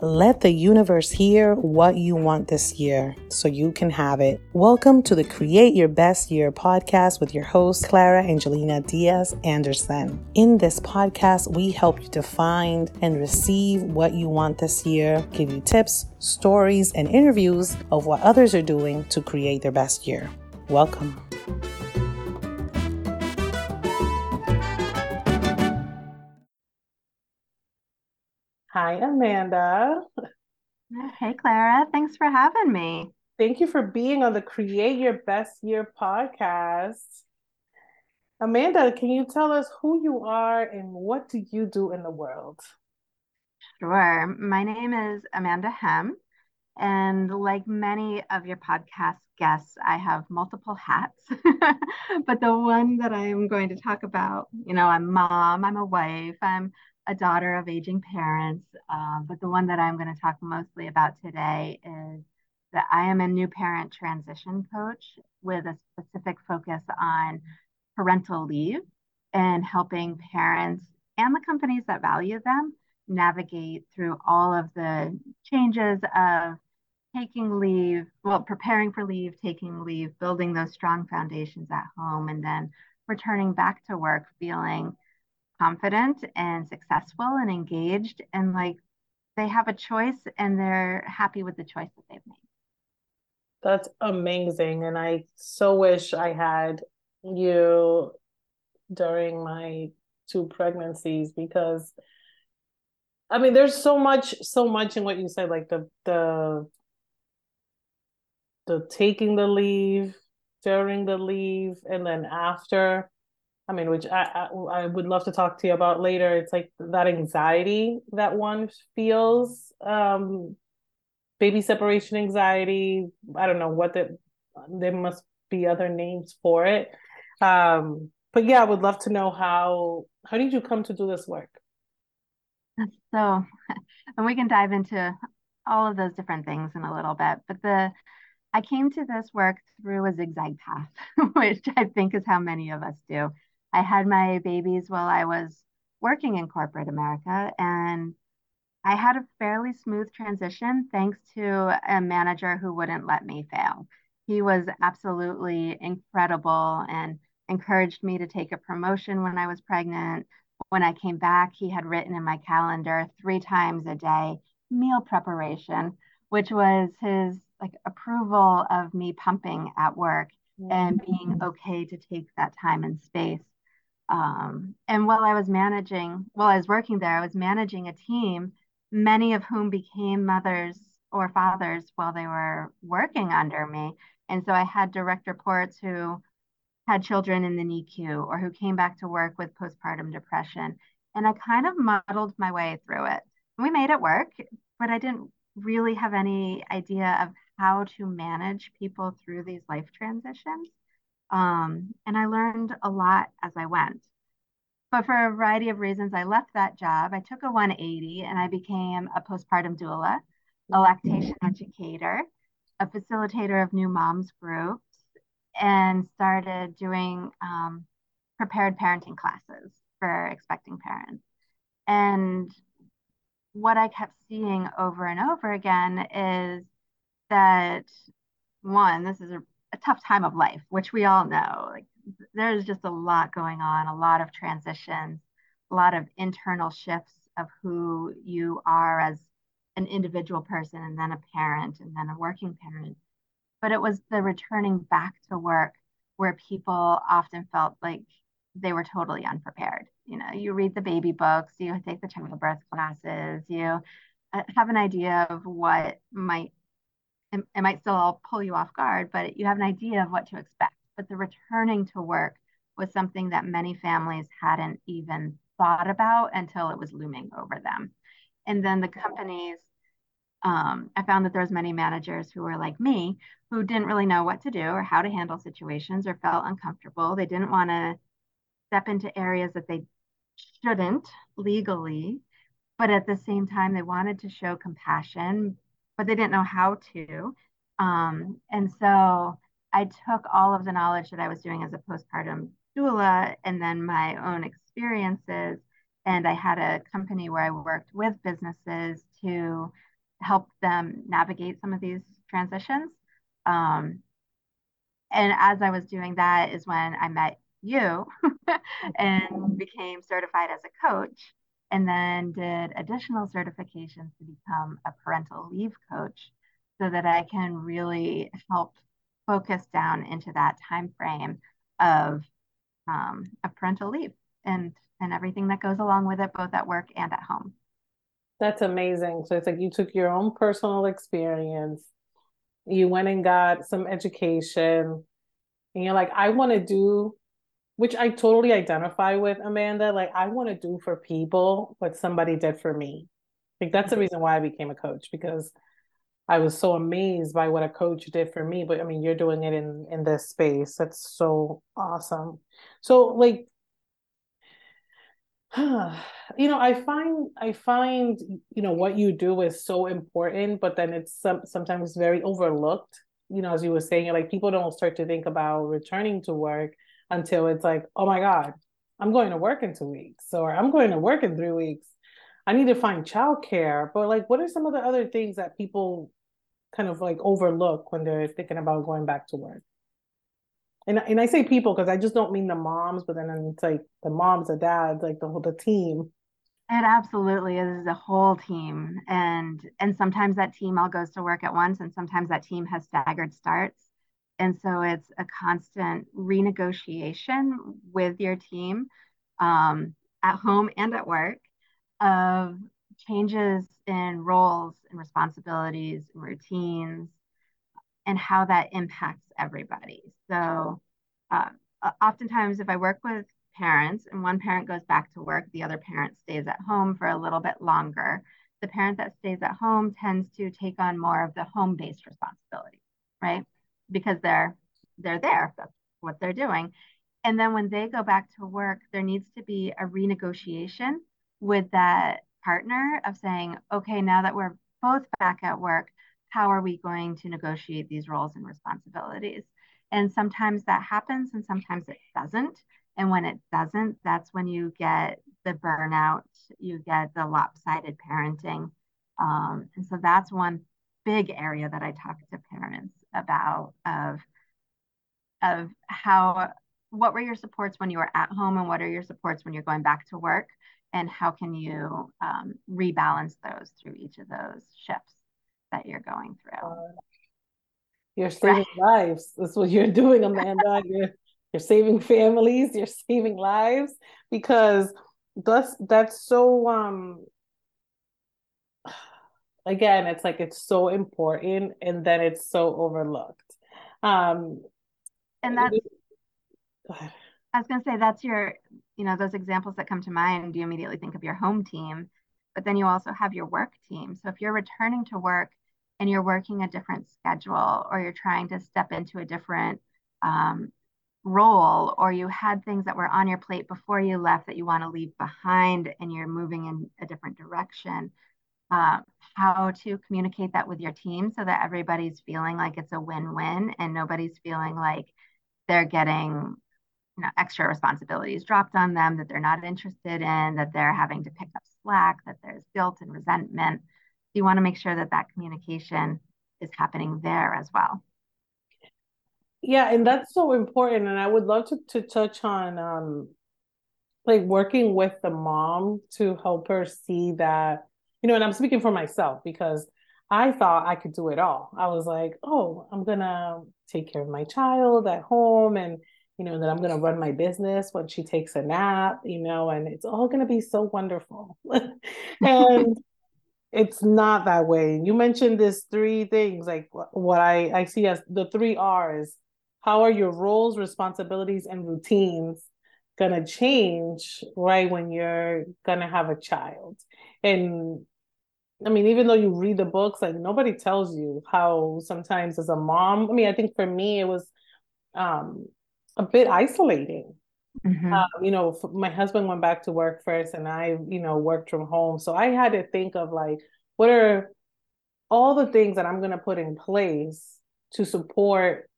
Let the universe hear what you want this year so you can have it. Welcome to the Create Your Best Year podcast with your host, Clara Angelina Diaz Anderson. In this podcast, we help you to find and receive what you want this year, give you tips, stories, and interviews of what others are doing to create their best year. Welcome. Hi, Amanda. Hey, Clara. Thanks for having me. Thank you for being on the Create Your Best Year podcast. Amanda, can you tell us who you are and what do you do in the world? Sure. My name is Amanda Hem. And like many of your podcast guests, I have multiple hats. but the one that I'm going to talk about, you know, I'm mom, I'm a wife, I'm a daughter of aging parents. Um, but the one that I'm going to talk mostly about today is that I am a new parent transition coach with a specific focus on parental leave and helping parents and the companies that value them navigate through all of the changes of taking leave, well, preparing for leave, taking leave, building those strong foundations at home, and then returning back to work feeling confident and successful and engaged and like they have a choice and they're happy with the choice that they've made. That's amazing. And I so wish I had you during my two pregnancies because I mean there's so much so much in what you said like the the the taking the leave during the leave and then after I mean, which I, I, I would love to talk to you about later. It's like that anxiety that one feels, um, baby separation anxiety. I don't know what that. There must be other names for it. Um, but yeah, I would love to know how how did you come to do this work? So, and we can dive into all of those different things in a little bit. But the I came to this work through a zigzag path, which I think is how many of us do. I had my babies while I was working in corporate America, and I had a fairly smooth transition thanks to a manager who wouldn't let me fail. He was absolutely incredible and encouraged me to take a promotion when I was pregnant. When I came back, he had written in my calendar three times a day meal preparation, which was his like approval of me pumping at work and being mm. okay to take that time and space. Um, and while I was managing, while I was working there, I was managing a team, many of whom became mothers or fathers while they were working under me. And so I had direct reports who had children in the NICU or who came back to work with postpartum depression. And I kind of muddled my way through it. We made it work, but I didn't really have any idea of how to manage people through these life transitions. Um, and I learned a lot as I went. But for a variety of reasons, I left that job. I took a 180 and I became a postpartum doula, a lactation educator, a facilitator of new moms groups, and started doing um, prepared parenting classes for expecting parents. And what I kept seeing over and over again is that one, this is a tough time of life, which we all know. Like there's just a lot going on, a lot of transitions, a lot of internal shifts of who you are as an individual person and then a parent and then a working parent. But it was the returning back to work where people often felt like they were totally unprepared. You know, you read the baby books, you take the childbirth classes, you uh, have an idea of what might it, it might still pull you off guard, but you have an idea of what to expect. But the returning to work was something that many families hadn't even thought about until it was looming over them. And then the companies, um, I found that there was many managers who were like me, who didn't really know what to do or how to handle situations or felt uncomfortable. They didn't want to step into areas that they shouldn't legally, but at the same time, they wanted to show compassion but they didn't know how to. Um, and so I took all of the knowledge that I was doing as a postpartum doula and then my own experiences. And I had a company where I worked with businesses to help them navigate some of these transitions. Um, and as I was doing that is when I met you and became certified as a coach and then did additional certifications to become a parental leave coach so that I can really help focus down into that time frame of um, of parental leave and and everything that goes along with it, both at work and at home. That's amazing. So it's like you took your own personal experience, you went and got some education, and you're like, I want to do, which I totally identify with, Amanda. Like, I want to do for people what somebody did for me. Like, that's the mm-hmm. reason why I became a coach because I was so amazed by what a coach did for me. But I mean, you're doing it in in this space. That's so awesome. So, like, you know, I find I find you know what you do is so important, but then it's some sometimes very overlooked. You know, as you were saying, like people don't start to think about returning to work until it's like, oh my God, I'm going to work in two weeks, or I'm going to work in three weeks. I need to find childcare. But like, what are some of the other things that people kind of like overlook when they're thinking about going back to work? and and I say people because I just don't mean the moms, but then it's like the moms, the dads, like the whole the team. It absolutely is a whole team, and and sometimes that team all goes to work at once, and sometimes that team has staggered starts, and so it's a constant renegotiation with your team, um, at home and at work, of changes in roles and responsibilities and routines and how that impacts everybody. So, uh, oftentimes, if I work with parents and one parent goes back to work, the other parent stays at home for a little bit longer. The parent that stays at home tends to take on more of the home-based responsibility, right? Because they're they're there. That's what they're doing. And then when they go back to work, there needs to be a renegotiation with that partner of saying, okay, now that we're both back at work, how are we going to negotiate these roles and responsibilities? And sometimes that happens and sometimes it doesn't. And when it doesn't, that's when you get the burnout, you get the lopsided parenting. Um, and so that's one big area that I talk to parents about of, of how what were your supports when you were at home and what are your supports when you're going back to work and how can you um, rebalance those through each of those shifts that you're going through. Uh, you're saving right. lives. That's what you're doing, Amanda. you're you're saving families. You're saving lives because that's that's so um. Again, it's like it's so important, and then it's so overlooked. Um, and that's. I was going to say that's your, you know, those examples that come to mind. You immediately think of your home team, but then you also have your work team. So if you're returning to work and you're working a different schedule or you're trying to step into a different um, role or you had things that were on your plate before you left that you want to leave behind and you're moving in a different direction uh, how to communicate that with your team so that everybody's feeling like it's a win-win and nobody's feeling like they're getting you know extra responsibilities dropped on them that they're not interested in that they're having to pick up slack that there's guilt and resentment So you want to make sure that that communication is happening there as well. Yeah, and that's so important. And I would love to, to touch on um like working with the mom to help her see that, you know, and I'm speaking for myself because I thought I could do it all. I was like, oh, I'm gonna take care of my child at home and you know, that I'm gonna run my business when she takes a nap, you know, and it's all gonna be so wonderful. and it's not that way. You mentioned this three things, like what I, I see as the three R's. How are your roles, responsibilities, and routines gonna change right when you're gonna have a child? And I mean, even though you read the books, like nobody tells you how sometimes as a mom, I mean, I think for me it was um a bit isolating Mm-hmm. Um, you know, my husband went back to work first, and I, you know, worked from home. So I had to think of like, what are all the things that I'm going to put in place to support?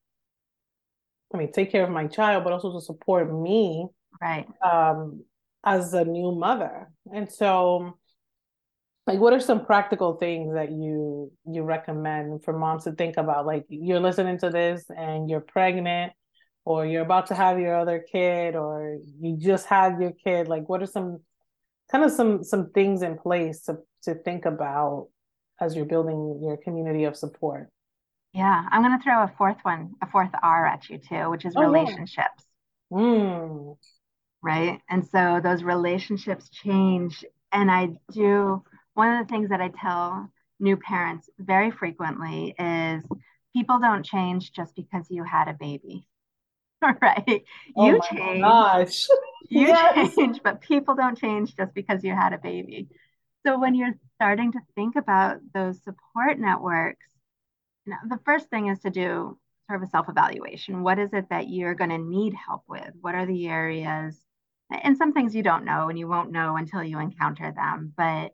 I mean, take care of my child, but also to support me, right? Um, as a new mother, and so like what are some practical things that you you recommend for moms to think about? Like you're listening to this and you're pregnant or you're about to have your other kid or you just had your kid. Like what are some kind of some some things in place to to think about as you're building your community of support? Yeah i'm going to throw a fourth one a fourth r at you too which is oh, relationships. Yeah. mm. right? And so those relationships change and i do one of the things that I tell new parents very frequently is people don't change just because you had a baby. right? Oh you change. Gosh. you yes. change, but people don't change just because you had a baby. So when you're starting to think about those support networks, you the first thing is to do sort of a self-evaluation. What is it that you're going to need help with? What are the areas? And some things you don't know and you won't know until you encounter them. But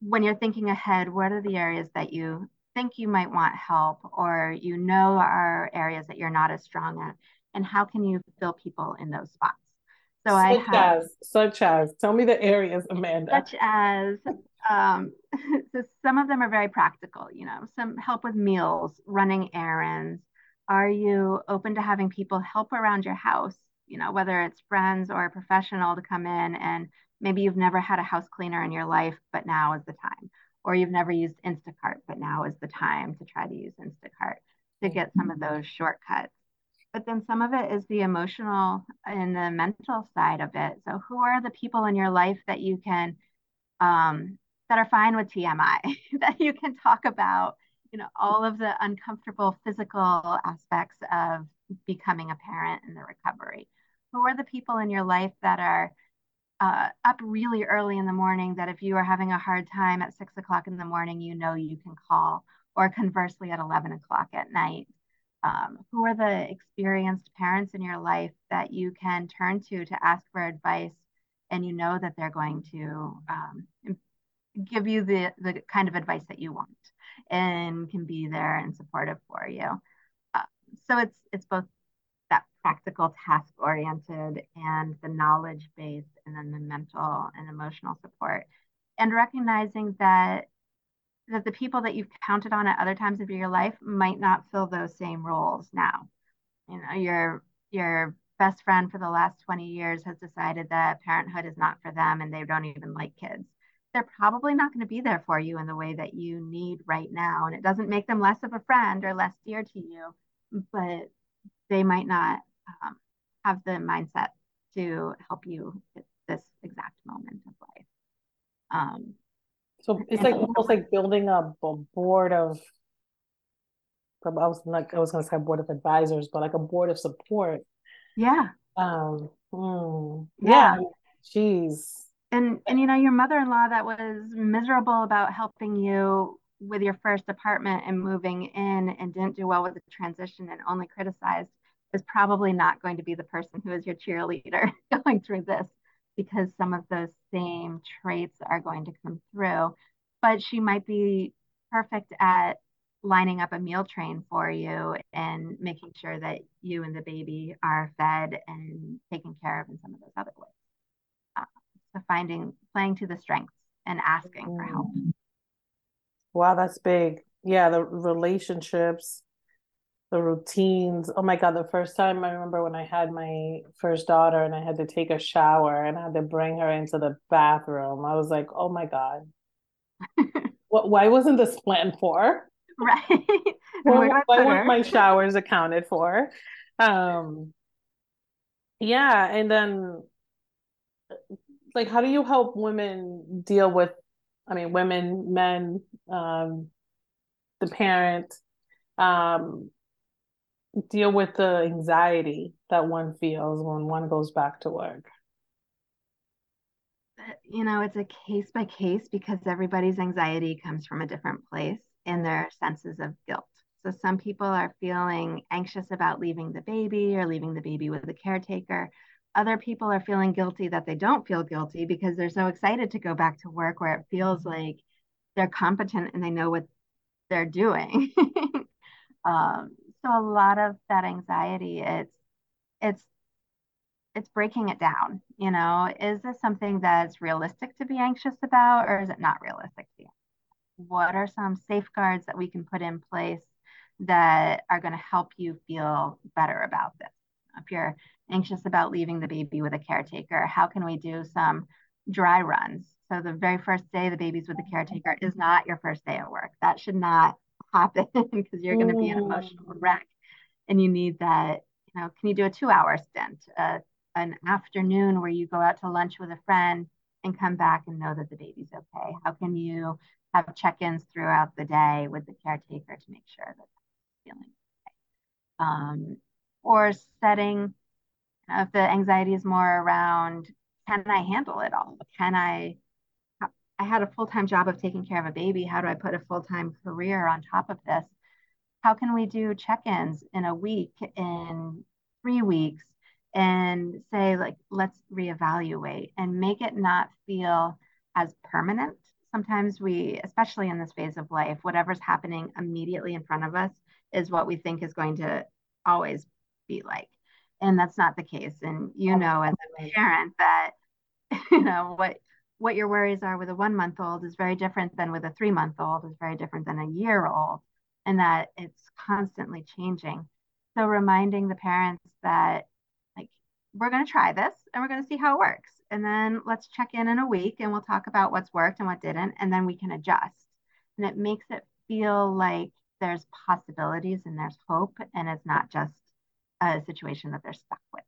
when you're thinking ahead, what are the areas that you think you might want help or you know are areas that you're not as strong at? And how can you fill people in those spots? So such I have as, such as tell me the areas, Amanda. Such as um, so some of them are very practical, you know, some help with meals, running errands. Are you open to having people help around your house? You know, whether it's friends or a professional to come in and maybe you've never had a house cleaner in your life, but now is the time. Or you've never used Instacart, but now is the time to try to use Instacart to get some of those shortcuts. But then some of it is the emotional and the mental side of it. So, who are the people in your life that you can, um, that are fine with TMI, that you can talk about, you know, all of the uncomfortable physical aspects of becoming a parent and the recovery? Who are the people in your life that are uh, up really early in the morning that if you are having a hard time at six o'clock in the morning, you know you can call, or conversely at 11 o'clock at night. Um, who are the experienced parents in your life that you can turn to to ask for advice and you know that they're going to um, give you the, the kind of advice that you want and can be there and supportive for you. Uh, so it's it's both practical task oriented and the knowledge based and then the mental and emotional support. And recognizing that that the people that you've counted on at other times of your life might not fill those same roles now. You know your your best friend for the last 20 years has decided that parenthood is not for them and they don't even like kids. They're probably not going to be there for you in the way that you need right now. And it doesn't make them less of a friend or less dear to you but they might not um, have the mindset to help you at this exact moment of life. Um, so it's like almost like building up a board of. I was like I was to say board of advisors, but like a board of support. Yeah. Um. Hmm. yeah. yeah. Jeez. And and you know your mother-in-law that was miserable about helping you with your first apartment and moving in and didn't do well with the transition and only criticized is probably not going to be the person who is your cheerleader going through this because some of those same traits are going to come through. But she might be perfect at lining up a meal train for you and making sure that you and the baby are fed and taken care of in some of those other ways. Uh, so finding, playing to the strengths and asking for help. Wow, that's big. Yeah, the relationships the routines. Oh my God, the first time I remember when I had my first daughter and I had to take a shower and I had to bring her into the bathroom, I was like, oh my God. what why wasn't this planned for? Right. why, why weren't my showers accounted for? Um yeah, and then like how do you help women deal with I mean women, men, um, the parent, um, deal with the anxiety that one feels when one goes back to work? You know, it's a case by case because everybody's anxiety comes from a different place in their senses of guilt. So some people are feeling anxious about leaving the baby or leaving the baby with a caretaker. Other people are feeling guilty that they don't feel guilty because they're so excited to go back to work where it feels like they're competent and they know what they're doing. um, so a lot of that anxiety it's it's it's breaking it down. You know, is this something that's realistic to be anxious about, or is it not realistic to be? What are some safeguards that we can put in place that are going to help you feel better about this? If you're anxious about leaving the baby with a caretaker, how can we do some dry runs? So the very first day the baby's with the caretaker is not your first day at work. That should not happen because you're going to be an emotional wreck and you need that you know can you do a two hour stint uh, an afternoon where you go out to lunch with a friend and come back and know that the baby's okay how can you have check-ins throughout the day with the caretaker to make sure that feeling okay um, or setting Uh, if the anxiety is more around can i handle it all? Can i i had a full-time job of taking care of a baby. How do i put a full-time career on top of this? How can we do check-ins in a week in three weeks and say like let's reevaluate and make it not feel as permanent? Sometimes we especially in this phase of life whatever's happening immediately in front of us is what we think is going to always be like and that's not the case and you know as a parent that you know what what your worries are with a one month old is very different than with a three month old is very different than a year old and that it's constantly changing. So reminding the parents that like we're going to try this and we're going to see how it works. And then let's check in in a week and we'll talk about what's worked and what didn't and then we can adjust. And it makes it feel like there's possibilities and there's hope and it's not just a situation that they're stuck with.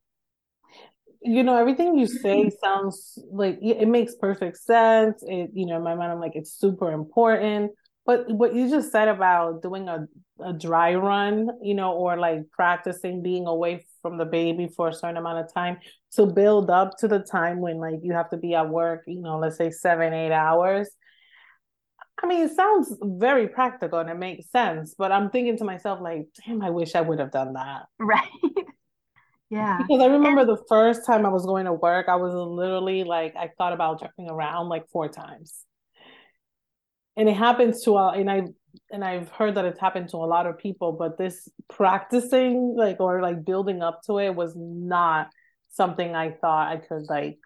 You know everything you say mm-hmm. sounds like it makes perfect sense. It you know in my mind i'm like it's super important. But what you just said about doing a, a dry run, you know, or like practicing being away from the baby for a certain amount of time to build up to the time when like you have to be at work, you know, let's say seven, eight hours. I mean, it sounds very practical and it makes sense, but I'm thinking to myself, like, damn, I wish I would have done that. Right. yeah. Because I remember and- the first time I was going to work, I was literally like, I thought about jumping around like four times and it happens to uh, and i and i've heard that it's happened to a lot of people but this practicing like or like building up to it was not something i thought i could like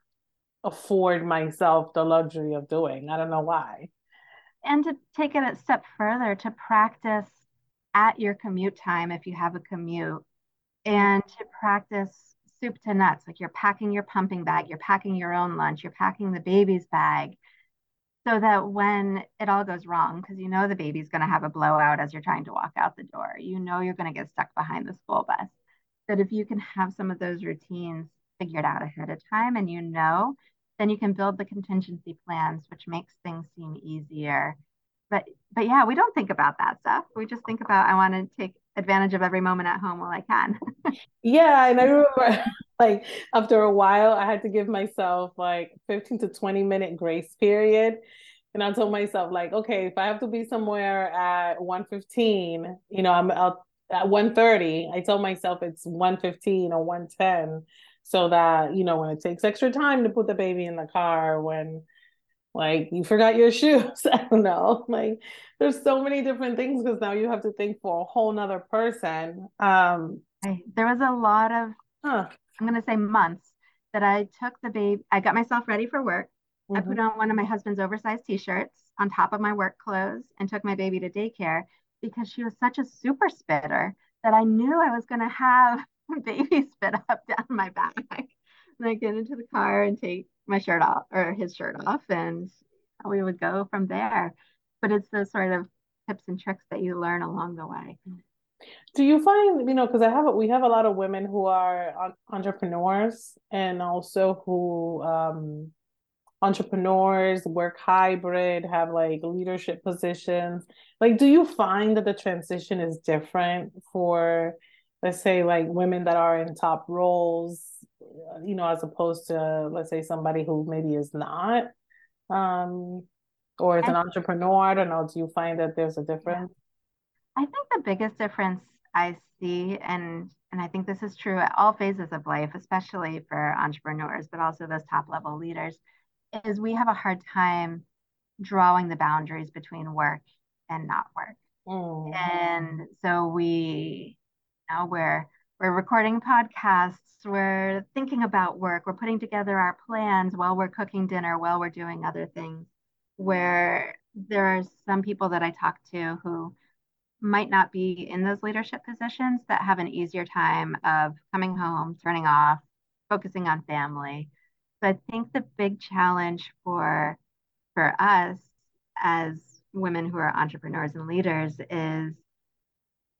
afford myself the luxury of doing i don't know why and to take it a step further to practice at your commute time if you have a commute and to practice soup to nuts like you're packing your pumping bag you're packing your own lunch you're packing the baby's bag so that when it all goes wrong, because you know the baby's going to have a blowout as you're trying to walk out the door, you know you're going to get stuck behind the school bus. That if you can have some of those routines figured out ahead of time and you know, then you can build the contingency plans, which makes things seem easier. But but yeah, we don't think about that stuff. We just think about I want to take advantage of every moment at home while I can. yeah, and I remember like after a while I had to give myself like 15 to 20 minute grace period. And I told myself like, okay, if I have to be somewhere at 1:15, you know, I'm out at 1:30, I told myself it's 1:15 or 1:10 so that, you know, when it takes extra time to put the baby in the car when like you forgot your shoes i don't know like there's so many different things because now you have to think for a whole nother person um there was a lot of huh. i'm gonna say months that i took the baby i got myself ready for work mm-hmm. i put on one of my husband's oversized t-shirts on top of my work clothes and took my baby to daycare because she was such a super spitter that i knew i was gonna have baby spit up down my back. And i get into the car and take my shirt off or his shirt off and we would go from there. But it's those sort of tips and tricks that you learn along the way. Do you find you know because i have we have a lot of women who are entrepreneurs and also who um entrepreneurs work hybrid have like leadership positions. Like do you find that the transition is different for let's say like women that are in top roles you know, as opposed to let's say somebody who maybe is not, um, or is an entrepreneur. I don't know. Do you find that there's a difference? I think the biggest difference I see, and and I think this is true at all phases of life, especially for entrepreneurs, but also those top level leaders, is we have a hard time drawing the boundaries between work and not work. Mm. And so we, you know, we're we're recording podcasts, we're thinking about work, we're putting together our plans while we're cooking dinner, while we're doing other things. Where there are some people that I talk to who might not be in those leadership positions that have an easier time of coming home, turning off, focusing on family. So I think the big challenge for for us as women who are entrepreneurs and leaders is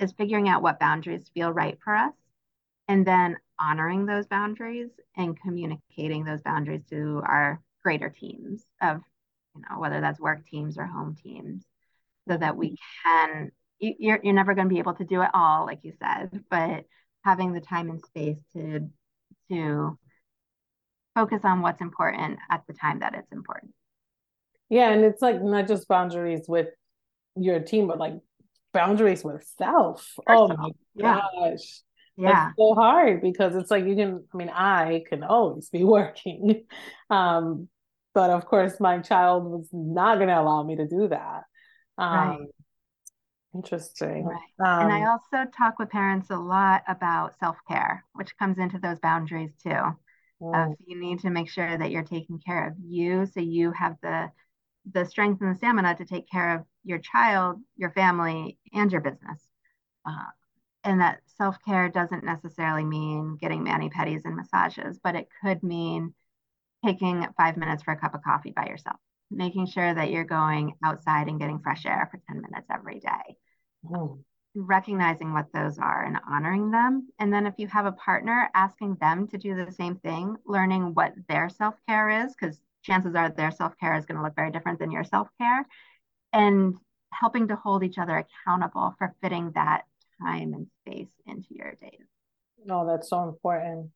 is figuring out what boundaries feel right for us and then honoring those boundaries and communicating those boundaries to our greater teams of you know whether that's work teams or home teams so that we mm-hmm. can you're, you're never going to be able to do it all like you said but having the time and space to to focus on what's important at the time that it's important. Yeah and it's like not just boundaries with your team but like boundaries with self oh my yeah. gosh yeah it's so hard because it's like you can i mean i can always be working um but of course my child was not going to allow me to do that um right. interesting right. Um, and i um, also talk with parents a lot about self-care which comes into those boundaries too mm. uh, you need to make sure that you're taking care of you so you have the the strength and the stamina to take care of your child your family and your business uh, and that self care doesn't necessarily mean getting mani pedis and massages, but it could mean taking five minutes for a cup of coffee by yourself, making sure that you're going outside and getting fresh air for 10 minutes every day. Mm. Recognizing what those are and honoring them. And then if you have a partner, asking them to do the same thing, learning what their self care is, because chances are their self care is going to look very different than your self care, and helping to hold each other accountable for fitting that time and space into your days. No, that's so important.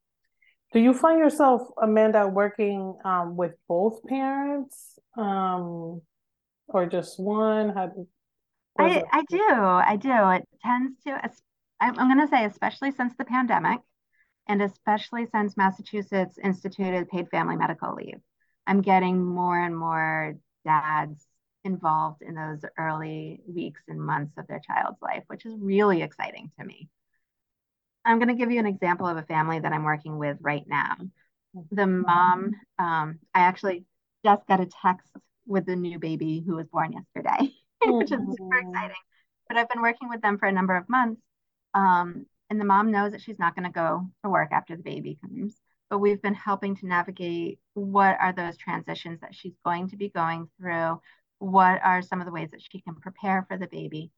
Do you find yourself, Amanda, working um, with both parents um, or just one? How I, I do. I do. It tends to, I'm going to say, especially since the pandemic and especially since Massachusetts instituted paid family medical leave, I'm getting more and more dads involved in those early weeks and months of their child's life, which is really exciting to me. I'm going to give you an example of a family that I'm working with right now. The mom, um, I actually just got a text with the new baby who was born yesterday, which is super exciting. But I've been working with them for a number of months. Um, and the mom knows that she's not going to go to work after the baby comes. But we've been helping to navigate what are those transitions that she's going to be going through, what are some of the ways that she can prepare for the baby.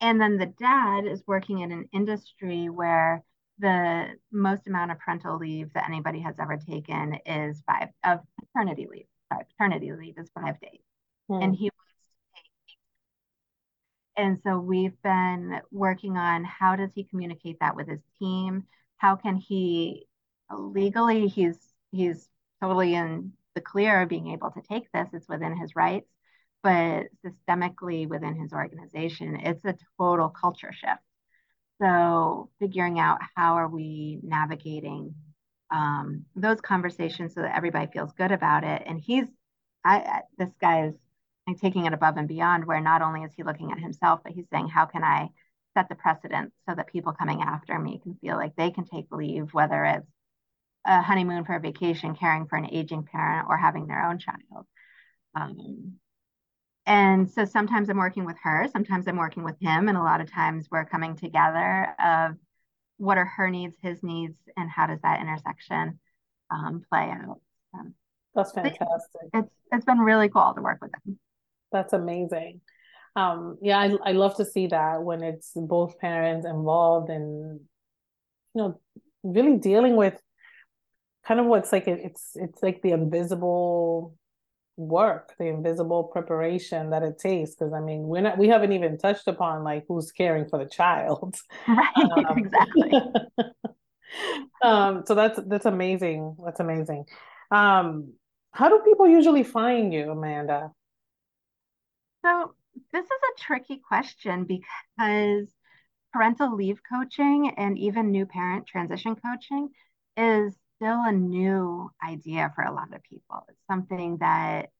And then the dad is working in an industry where the most amount of parental leave that anybody has ever taken is five of paternity leave sorry paternity leave is five days. Hmm. and he wants to take and so we've been working on how does he communicate that with his team? How can he legally he's he's totally in the clear of being able to take this it's within his rights but systemically within his organization, it's a total culture shift. So figuring out how are we navigating um, those conversations so that everybody feels good about it. And he's, I, this guy is like, taking it above and beyond where not only is he looking at himself, but he's saying, how can I set the precedent so that people coming after me can feel like they can take leave, whether it's a honeymoon for a vacation, caring for an aging parent, or having their own child. Um, and so sometimes I'm working with her, sometimes I'm working with him, and a lot of times we're coming together of what are her needs, his needs, and how does that intersection um, play out. Um, That's fantastic. It's it's been really cool to work with them. That's amazing. Um, yeah, I I love to see that when it's both parents involved and you know really dealing with kind of what's like it's it's like the invisible work, the invisible preparation that it takes. Because I mean, we're not, we haven't even touched upon like who's caring for the child. Right. Um, exactly. um, so that's that's amazing. That's amazing. Um, how do people usually find you, Amanda? So this is a tricky question because parental leave coaching and even new parent transition coaching is still a new idea for a lot of people. It's something that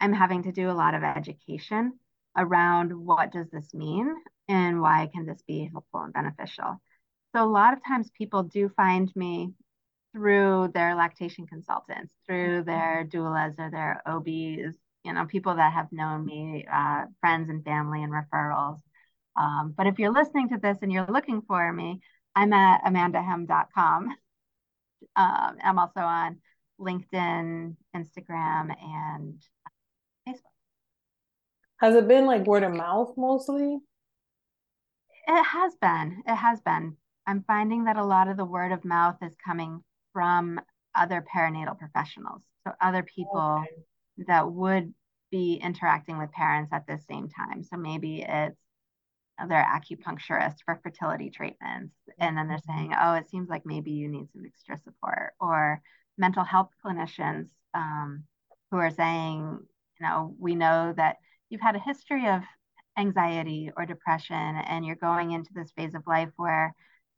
I'm having to do a lot of education around what does this mean and why can this be helpful and beneficial. So a lot of times people do find me through their lactation consultants, through their doulas or their OBs, you know, people that have known me, uh, friends and family and referrals. Um, but if you're listening to this and you're looking for me, I'm at amandahem.com. Um, I'm also on LinkedIn, Instagram, and Facebook. Has it been like word of mouth mostly? It has been. It has been. I'm finding that a lot of the word of mouth is coming from other perinatal professionals. So other people okay. that would be interacting with parents at the same time. So maybe it's they're acupuncturists for fertility treatments. And then they're saying, oh, it seems like maybe you need some extra support. Or mental health clinicians um, who are saying, you know, we know that you've had a history of anxiety or depression and you're going into this phase of life where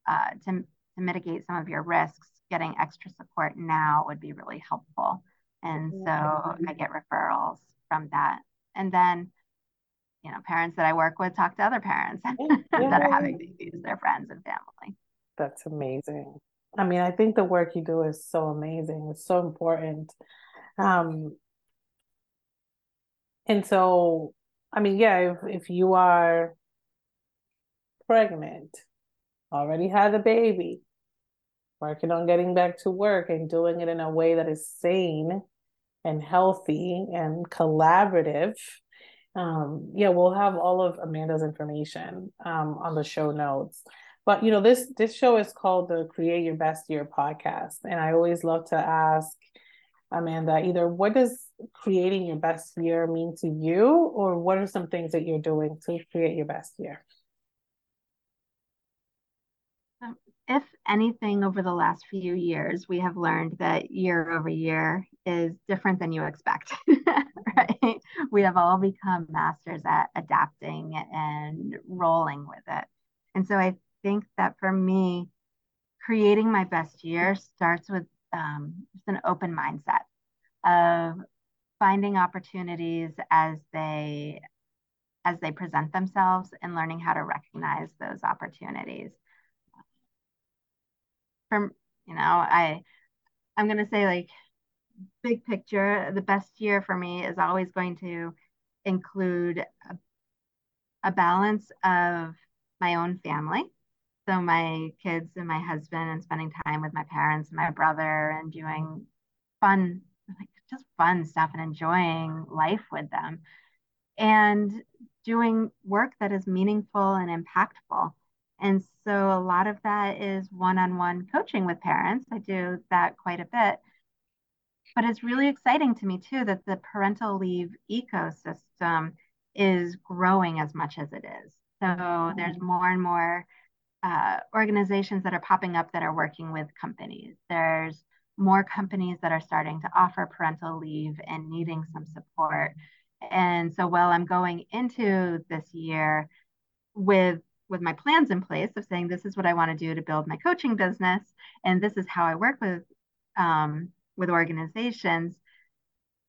uh, to, to mitigate some of your risks, getting extra support now would be really helpful. And so I get referrals from that. And then, you know, parents that I work with talk to other parents yeah. that are having babies, their friends and family. That's amazing. I mean, I think the work you do is so amazing. It's so important. Um, and so, I mean, yeah, if, if you are pregnant, already had a baby, working on getting back to work and doing it in a way that is sane and healthy and collaborative. Um, yeah, we'll have all of Amanda's information um, on the show notes. But you know, this this show is called the Create Your Best Year podcast, and I always love to ask Amanda either what does creating your best year mean to you, or what are some things that you're doing to create your best year? Um, if anything, over the last few years, we have learned that year over year is different than you expect, right? We have all become masters at adapting and rolling with it. And so I think that for me, creating my best year starts with um, just an open mindset of finding opportunities as they as they present themselves and learning how to recognize those opportunities. From you know, I I'm gonna say like big picture, the best year for me is always going to include a, a balance of my own family. So my kids and my husband and spending time with my parents and my brother and doing fun like just fun stuff and enjoying life with them and doing work that is meaningful and impactful and so a lot of that is one-on-one coaching with parents i do that quite a bit but it's really exciting to me too that the parental leave ecosystem is growing as much as it is so there's more and more uh, organizations that are popping up that are working with companies. There's more companies that are starting to offer parental leave and needing some support. And so while I'm going into this year with with my plans in place of saying this is what I want to do to build my coaching business and this is how I work with um, with organizations,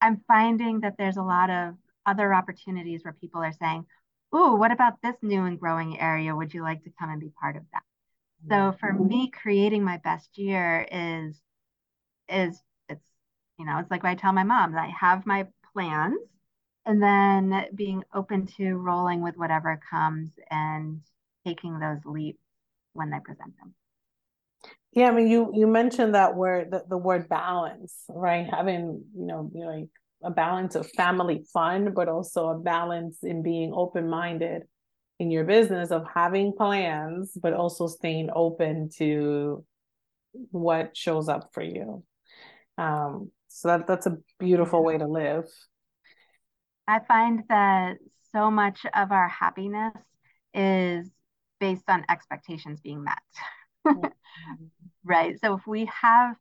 I'm finding that there's a lot of other opportunities where people are saying, ooh, what about this new and growing area? Would you like to come and be part of that? So for me, creating my best year is is it's you know it's like I tell my mom that I have my plans and then being open to rolling with whatever comes and taking those leaps when they present them. Yeah, I mean, you you mentioned that word, the, the word balance, right? Having you know, you know, like a balance of family fun, but also a balance in being open minded in your business of having plans, but also staying open to what shows up for you. Um, so that that's a beautiful way to live. I find that so much of our happiness is based on expectations being met. right. So if we have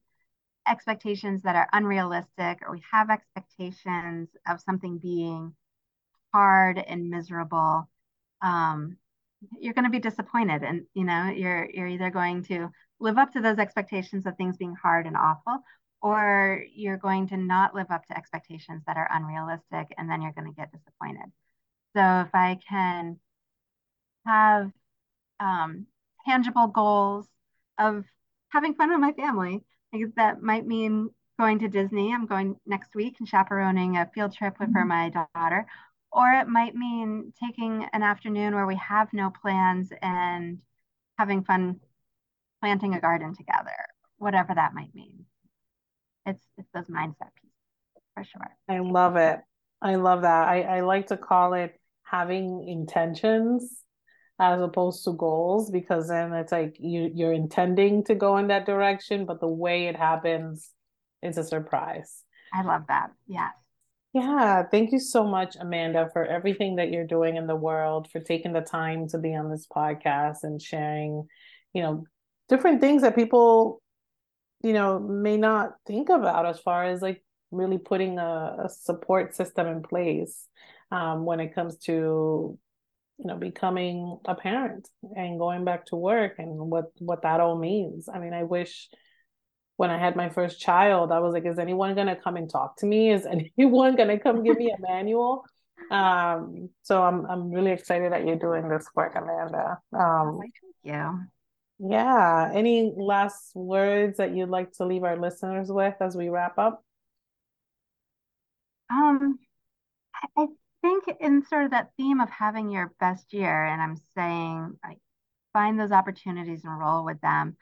expectations that are unrealistic or we have expectations of something being hard and miserable um, you're going to be disappointed and you know you're you're either going to live up to those expectations of things being hard and awful or you're going to not live up to expectations that are unrealistic and then you're going to get disappointed so if i can have um, tangible goals of having fun with my family. Like that might mean going to Disney. I'm going next week and chaperoning a field trip with for my daughter. Or it might mean taking an afternoon where we have no plans and having fun planting a garden together, whatever that might mean. It's it's those mindset pieces for sure. I love it. I love that. I, I like to call it having intentions as opposed to goals because then it's like you you're intending to go in that direction, but the way it happens is a surprise. I love that. yeah Yeah, thank you so much, Amanda, for everything that you're doing in the world, for taking the time to be on this podcast and sharing, you know, different things that people, you know, may not think about as far as like really putting a, a support system in place um, when it comes to, you know, becoming a parent and going back to work and what what that all means. I mean, I wish when I had my first child, I was like, is anyone gonna come and talk to me? Is anyone gonna come give me a manual? Um, so I'm I'm really excited that you're doing this work, Amanda. Um, you. Yeah. Any last words that you'd like to leave our listeners with as we wrap up? Um, I think in sort of that theme of having your best year, and I'm saying like find those opportunities and roll with them.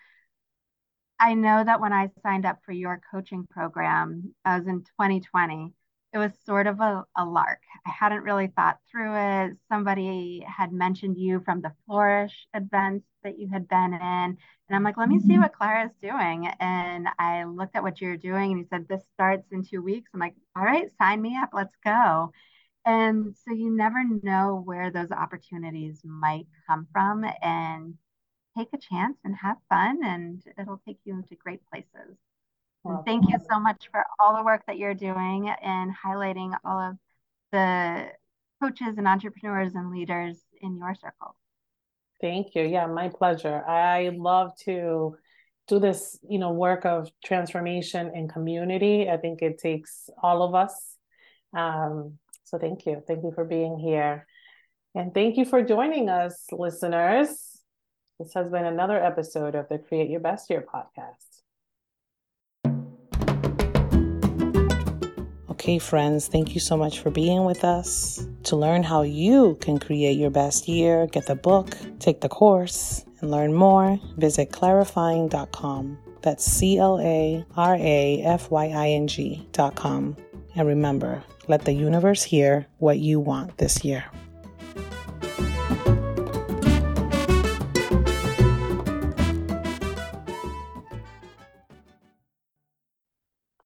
I know that when I signed up for your coaching program, I was in 2020 it was sort of a, a lark. I hadn't really thought through it. Somebody had mentioned you from the Flourish events that you had been in. And I'm like, let me see mm-hmm. what Clara's doing. And I looked at what you're doing and he said, this starts in two weeks. I'm like, all right, sign me up. Let's go. And so you never know where those opportunities might come from and take a chance and have fun and it'll take you into great places. And thank you so much for all the work that you're doing and highlighting all of the coaches and entrepreneurs and leaders in your circle. Thank you. Yeah, my pleasure. I love to do this, you know, work of transformation and community. I think it takes all of us. Um, so thank you. Thank you for being here. And thank you for joining us, listeners. This has been another episode of the Create Your Best Year podcast. Okay, friends, thank you so much for being with us. To learn how you can create your best year, get the book, take the course, and learn more, visit clarafying.com. That's C L A R A F Y I N G.com. And remember, let the universe hear what you want this year.